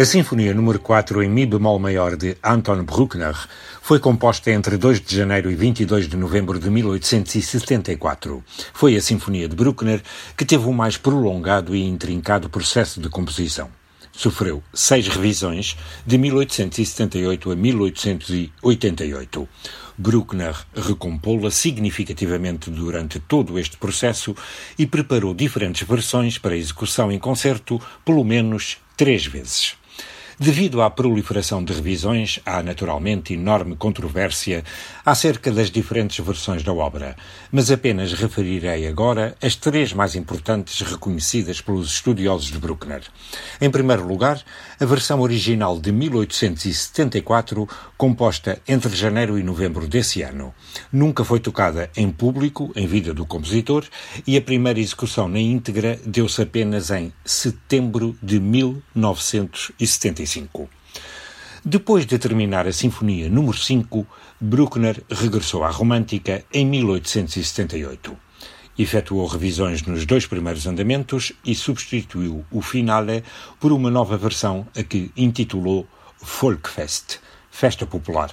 A Sinfonia número 4 em Mi bemol maior de Anton Bruckner foi composta entre 2 de janeiro e 22 de novembro de 1874. Foi a Sinfonia de Bruckner que teve o mais prolongado e intrincado processo de composição. Sofreu seis revisões de 1878 a 1888. Bruckner recompô-la significativamente durante todo este processo e preparou diferentes versões para execução em concerto pelo menos três vezes. Devido à proliferação de revisões, há naturalmente enorme controvérsia acerca das diferentes versões da obra, mas apenas referirei agora as três mais importantes reconhecidas pelos estudiosos de Bruckner. Em primeiro lugar, a versão original de 1874, composta entre janeiro e novembro desse ano. Nunca foi tocada em público em vida do compositor e a primeira execução na íntegra deu-se apenas em setembro de 1975. Depois de terminar a Sinfonia número 5, Bruckner regressou à Romântica em 1878. Efetuou revisões nos dois primeiros andamentos e substituiu o finale por uma nova versão a que intitulou Folkfest, Festa Popular.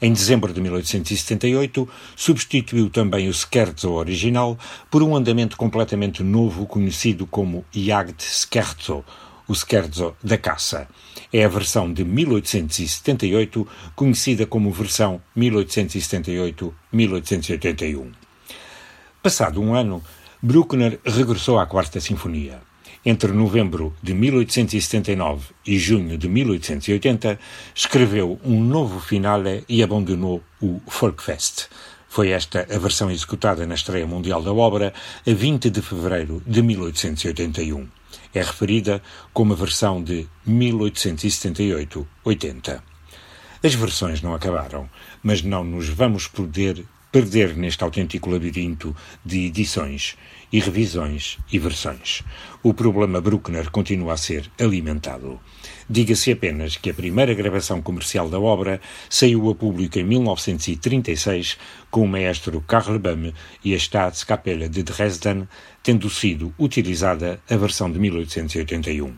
Em dezembro de 1878, substituiu também o scherzo original por um andamento completamente novo conhecido como Jagd Scherzo, o Scherzo da Caça. É a versão de 1878, conhecida como versão 1878-1881. Passado um ano, Bruckner regressou à Quarta Sinfonia. Entre novembro de 1879 e junho de 1880, escreveu um novo finale e abandonou o Folkfest. Foi esta a versão executada na estreia mundial da obra a 20 de fevereiro de 1881 é referida como a versão de 1878-80. As versões não acabaram, mas não nos vamos poder perder neste autêntico labirinto de edições e revisões e versões. O problema Bruckner continua a ser alimentado. Diga-se apenas que a primeira gravação comercial da obra saiu a público em 1936 com o maestro Karl Böhm e a Staatskapelle de Dresden, tendo sido utilizada a versão de 1881.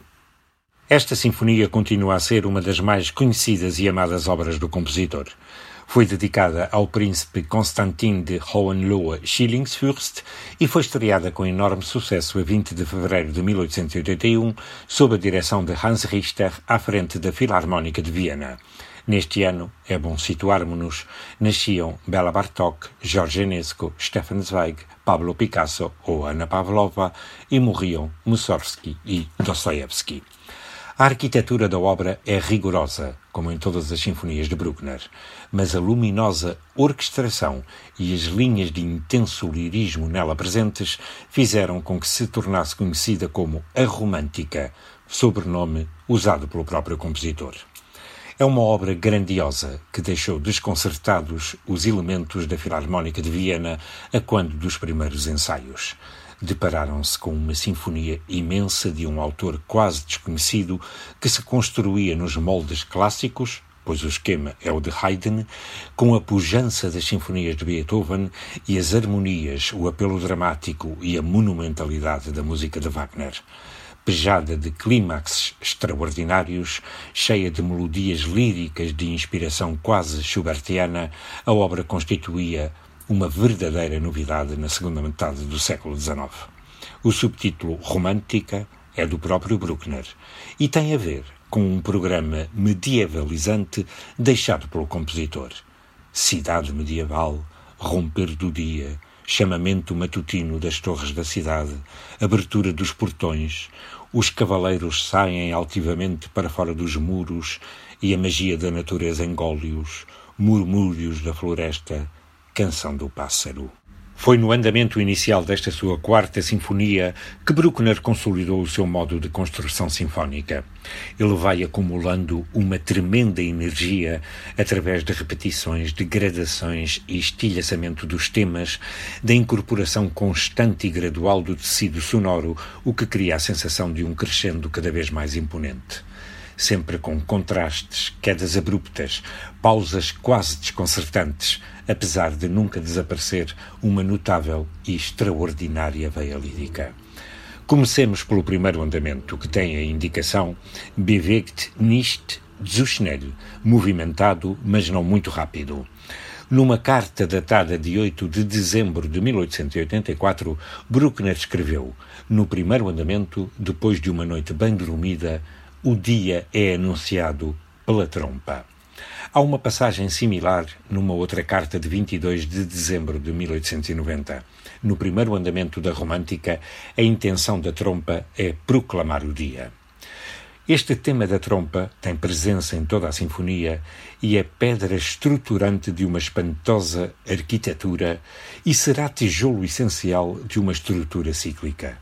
Esta sinfonia continua a ser uma das mais conhecidas e amadas obras do compositor. Foi dedicada ao príncipe Constantin de Hohenlohe-Schillingsfürst e foi estreada com enorme sucesso a 20 de fevereiro de 1881, sob a direção de Hans Richter à frente da Filarmónica de Viena. Neste ano, é bom situarmos-nos, nasciam Bela Bartok, Jorge Enesco, Stefan Zweig, Pablo Picasso ou Ana Pavlova e morriam Mussorgsky e Dostoevsky. A arquitetura da obra é rigorosa, como em todas as sinfonias de Bruckner, mas a luminosa orquestração e as linhas de intenso lirismo nela presentes fizeram com que se tornasse conhecida como a Romântica, sobrenome usado pelo próprio compositor. É uma obra grandiosa que deixou desconcertados os elementos da Filarmónica de Viena a quando dos primeiros ensaios depararam-se com uma sinfonia imensa de um autor quase desconhecido que se construía nos moldes clássicos, pois o esquema é o de Haydn, com a pujança das sinfonias de Beethoven e as harmonias, o apelo dramático e a monumentalidade da música de Wagner. Pejada de clímaxes extraordinários, cheia de melodias líricas de inspiração quase schubertiana, a obra constituía uma verdadeira novidade na segunda metade do século XIX. O subtítulo Romântica é do próprio Bruckner e tem a ver com um programa medievalizante deixado pelo compositor. Cidade medieval, romper do dia, chamamento matutino das torres da cidade, abertura dos portões, os cavaleiros saem altivamente para fora dos muros e a magia da natureza engole-os, murmúrios da floresta, Canção do Pássaro. Foi no andamento inicial desta sua quarta sinfonia que Bruckner consolidou o seu modo de construção sinfónica. Ele vai acumulando uma tremenda energia através de repetições, de gradações e estilhaçamento dos temas, da incorporação constante e gradual do tecido sonoro, o que cria a sensação de um crescendo cada vez mais imponente sempre com contrastes, quedas abruptas, pausas quase desconcertantes, apesar de nunca desaparecer uma notável e extraordinária veia lírica. Comecemos pelo primeiro andamento, que tem a indicação Bewegt nicht zu schnell, movimentado, mas não muito rápido. Numa carta datada de 8 de dezembro de 1884, Bruckner escreveu: No primeiro andamento, depois de uma noite bem dormida, o dia é anunciado pela trompa. Há uma passagem similar numa outra carta de 22 de dezembro de 1890. No primeiro andamento da Romântica, a intenção da trompa é proclamar o dia. Este tema da trompa tem presença em toda a sinfonia e é pedra estruturante de uma espantosa arquitetura e será tijolo essencial de uma estrutura cíclica.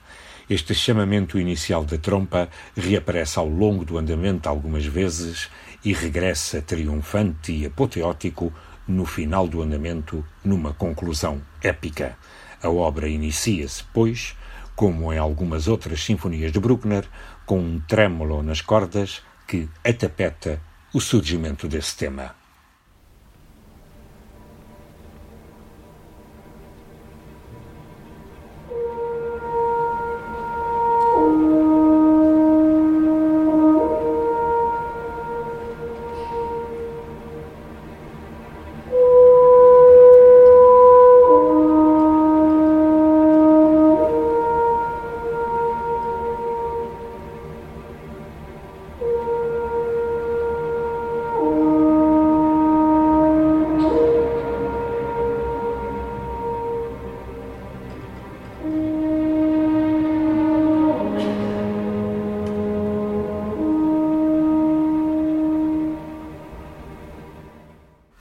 Este chamamento inicial da trompa reaparece ao longo do andamento algumas vezes e regressa triunfante e apoteótico no final do andamento, numa conclusão épica. A obra inicia-se, pois, como em algumas outras sinfonias de Bruckner, com um trêmulo nas cordas que atapeta o surgimento desse tema.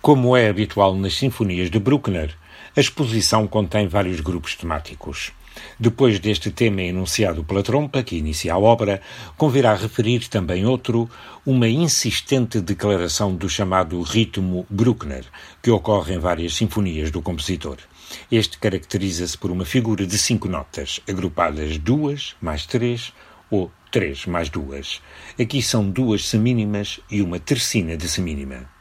Como é habitual nas sinfonias de Bruckner, a exposição contém vários grupos temáticos. Depois deste tema enunciado pela trompa, que inicia a obra, convirá referir também outro, uma insistente declaração do chamado ritmo Bruckner, que ocorre em várias sinfonias do compositor. Este caracteriza-se por uma figura de cinco notas, agrupadas duas mais três ou três mais duas. Aqui são duas semínimas e uma tercina de semínima.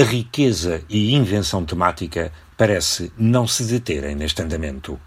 A riqueza e invenção temática parece não se deterem neste andamento.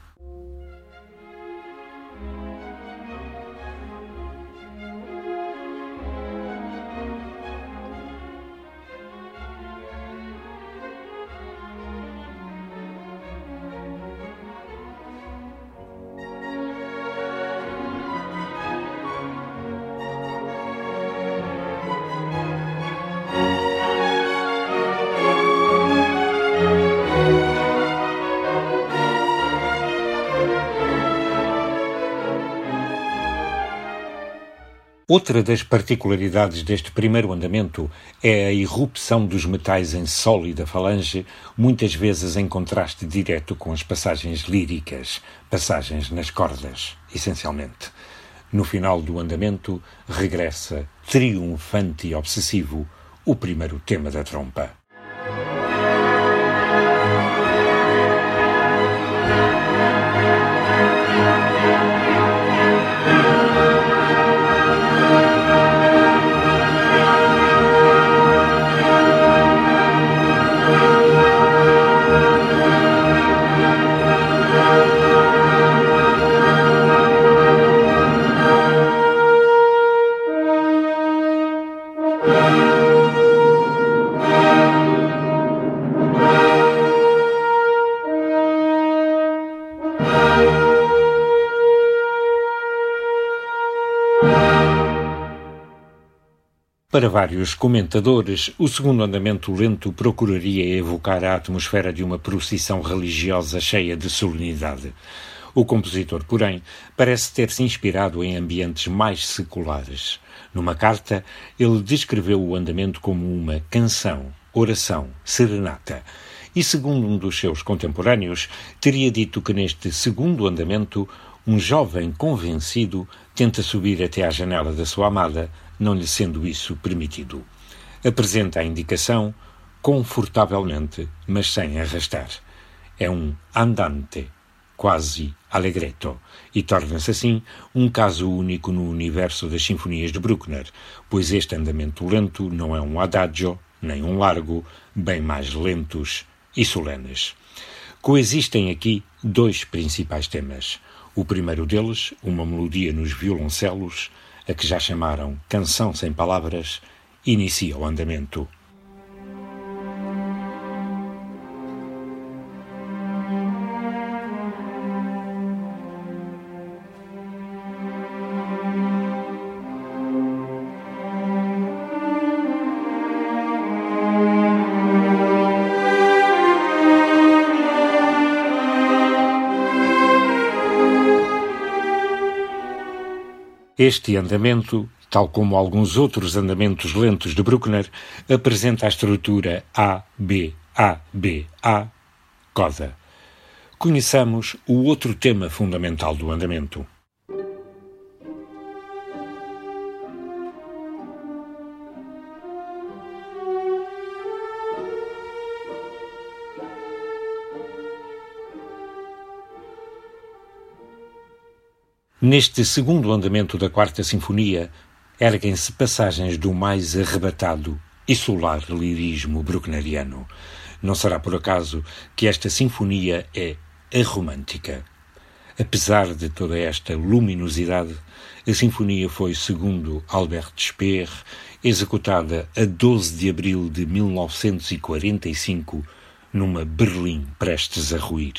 Outra das particularidades deste primeiro andamento é a irrupção dos metais em sólida falange, muitas vezes em contraste direto com as passagens líricas, passagens nas cordas, essencialmente. No final do andamento, regressa, triunfante e obsessivo, o primeiro tema da trompa. Para vários comentadores, o segundo andamento lento procuraria evocar a atmosfera de uma procissão religiosa cheia de solenidade. O compositor, porém, parece ter se inspirado em ambientes mais seculares. Numa carta, ele descreveu o andamento como uma canção, oração, serenata. E, segundo um dos seus contemporâneos, teria dito que neste segundo andamento, um jovem convencido tenta subir até à janela da sua amada não lhe sendo isso permitido. Apresenta a indicação confortavelmente, mas sem arrastar. É um andante, quase allegretto, e torna-se assim um caso único no universo das sinfonias de Bruckner, pois este andamento lento não é um adagio, nem um largo, bem mais lentos e solenes. Coexistem aqui dois principais temas. O primeiro deles, uma melodia nos violoncelos, a que já chamaram Canção Sem Palavras, inicia o andamento. Este andamento, tal como alguns outros andamentos lentos de Bruckner, apresenta a estrutura A-B-A-B-A, coda. Conheçamos o outro tema fundamental do andamento. Neste segundo andamento da Quarta Sinfonia, erguem-se passagens do mais arrebatado e solar lirismo bruckneriano. Não será por acaso que esta sinfonia é aromântica. Apesar de toda esta luminosidade, a sinfonia foi, segundo Albert Speer, executada a 12 de abril de 1945 numa Berlim prestes a ruir.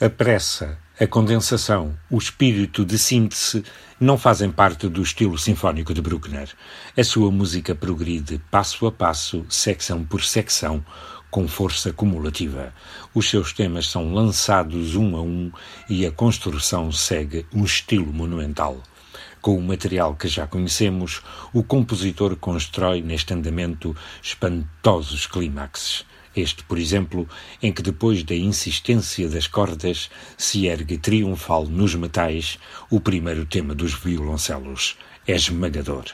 A pressa, a condensação, o espírito de síntese não fazem parte do estilo sinfónico de Bruckner. A sua música progride passo a passo, secção por secção, com força cumulativa. Os seus temas são lançados um a um e a construção segue um estilo monumental. Com o material que já conhecemos, o compositor constrói neste andamento espantosos clímaxes. Este, por exemplo, em que depois da insistência das cordas se ergue triunfal nos metais o primeiro tema dos violoncelos. É esmagador.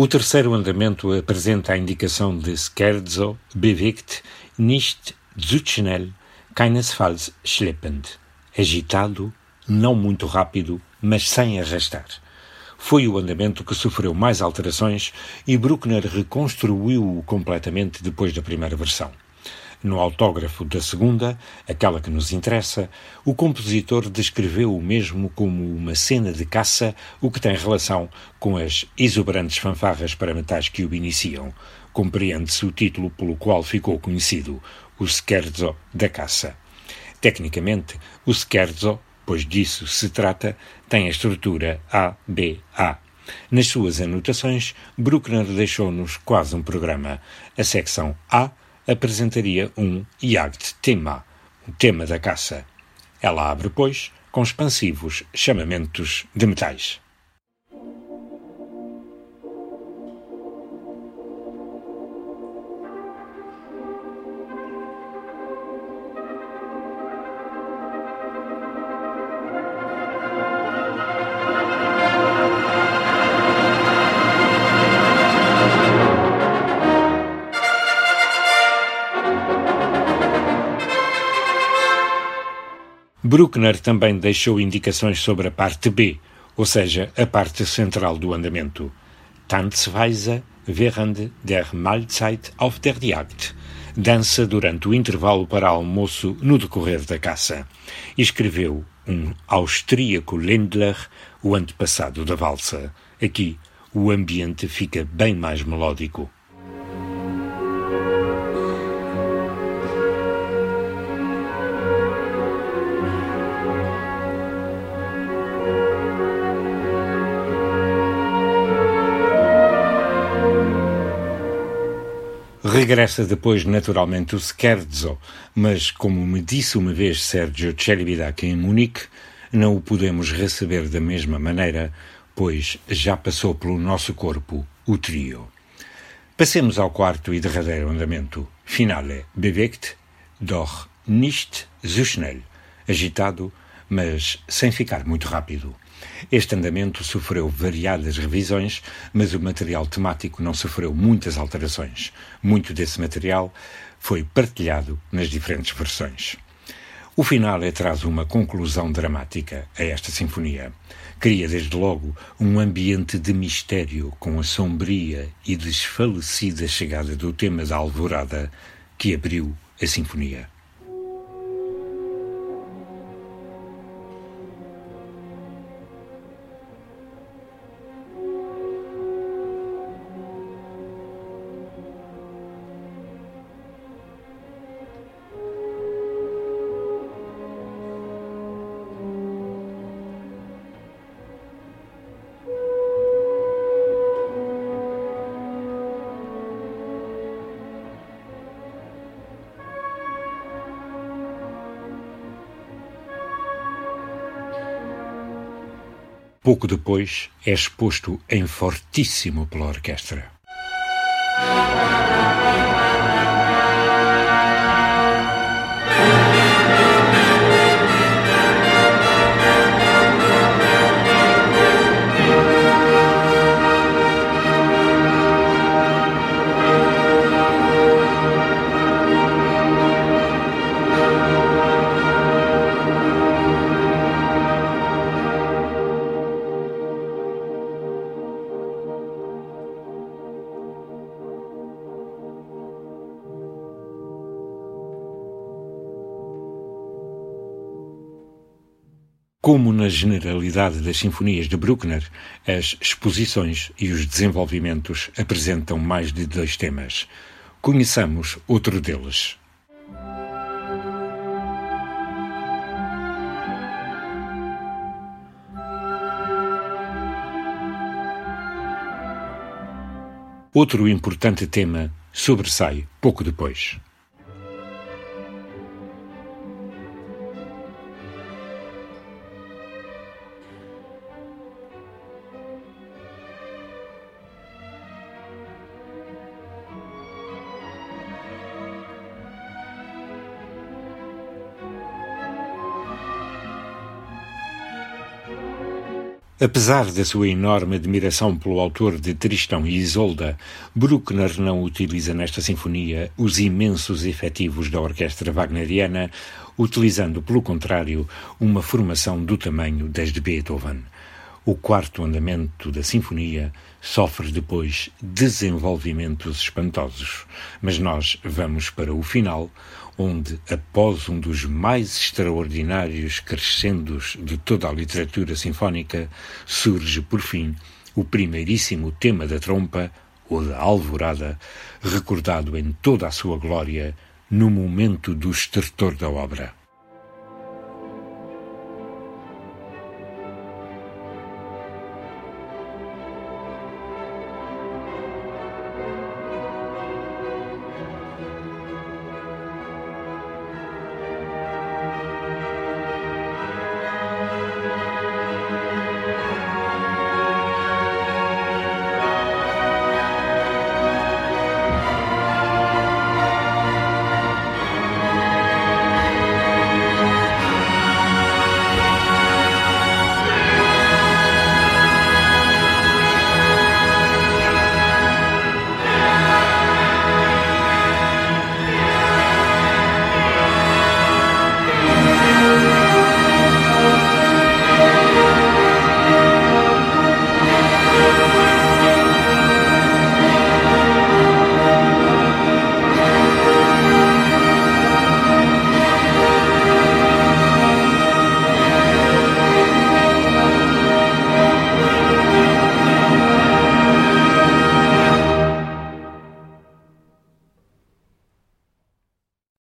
O terceiro andamento apresenta a indicação de Scherzo bewegt nicht zu schnell, keinesfalls schleppend. Agitado, não muito rápido, mas sem arrastar. Foi o andamento que sofreu mais alterações e Bruckner reconstruiu-o completamente depois da primeira versão. No autógrafo da segunda, aquela que nos interessa, o compositor descreveu o mesmo como uma cena de caça, o que tem relação com as exuberantes fanfarras para metais que o iniciam. Compreende-se o título pelo qual ficou conhecido, o Scherzo da Caça. Tecnicamente, o Scherzo, pois disso se trata, tem a estrutura A-B-A. Nas suas anotações, Bruckner deixou-nos quase um programa. A secção A apresentaria um Jagdthema, um tema da caça. Ela abre, pois, com expansivos chamamentos de metais. Bruckner também deixou indicações sobre a parte B, ou seja, a parte central do andamento. Tanzweise während der Mahlzeit auf der Jagd. Dança durante o intervalo para almoço no decorrer da caça. Escreveu um austríaco Lindler, o antepassado da valsa. Aqui, o ambiente fica bem mais melódico. Regressa depois naturalmente o Scherzo, mas como me disse uma vez Sergio Celibidache em Munique, não o podemos receber da mesma maneira, pois já passou pelo nosso corpo o trio. Passemos ao quarto e derradeiro andamento. Finale bewegt, doch nicht zu schnell. Agitado, mas sem ficar muito rápido. Este andamento sofreu variadas revisões, mas o material temático não sofreu muitas alterações. Muito desse material foi partilhado nas diferentes versões. O final é traz uma conclusão dramática a esta sinfonia. Cria desde logo um ambiente de mistério com a sombria e desfalecida chegada do tema da alvorada que abriu a sinfonia. Pouco depois é exposto em fortíssimo pela orquestra. Como na generalidade das sinfonias de Bruckner, as exposições e os desenvolvimentos apresentam mais de dois temas. Conheçamos outro deles. Outro importante tema sobressai pouco depois. Apesar da sua enorme admiração pelo autor de Tristão e Isolda, Bruckner não utiliza nesta sinfonia os imensos efetivos da orquestra wagneriana, utilizando, pelo contrário, uma formação do tamanho das de Beethoven. O quarto andamento da sinfonia sofre depois desenvolvimentos espantosos, mas nós vamos para o final, onde, após um dos mais extraordinários crescendos de toda a literatura sinfónica, surge, por fim, o primeiríssimo tema da trompa, ou da alvorada, recordado em toda a sua glória no momento do estertor da obra.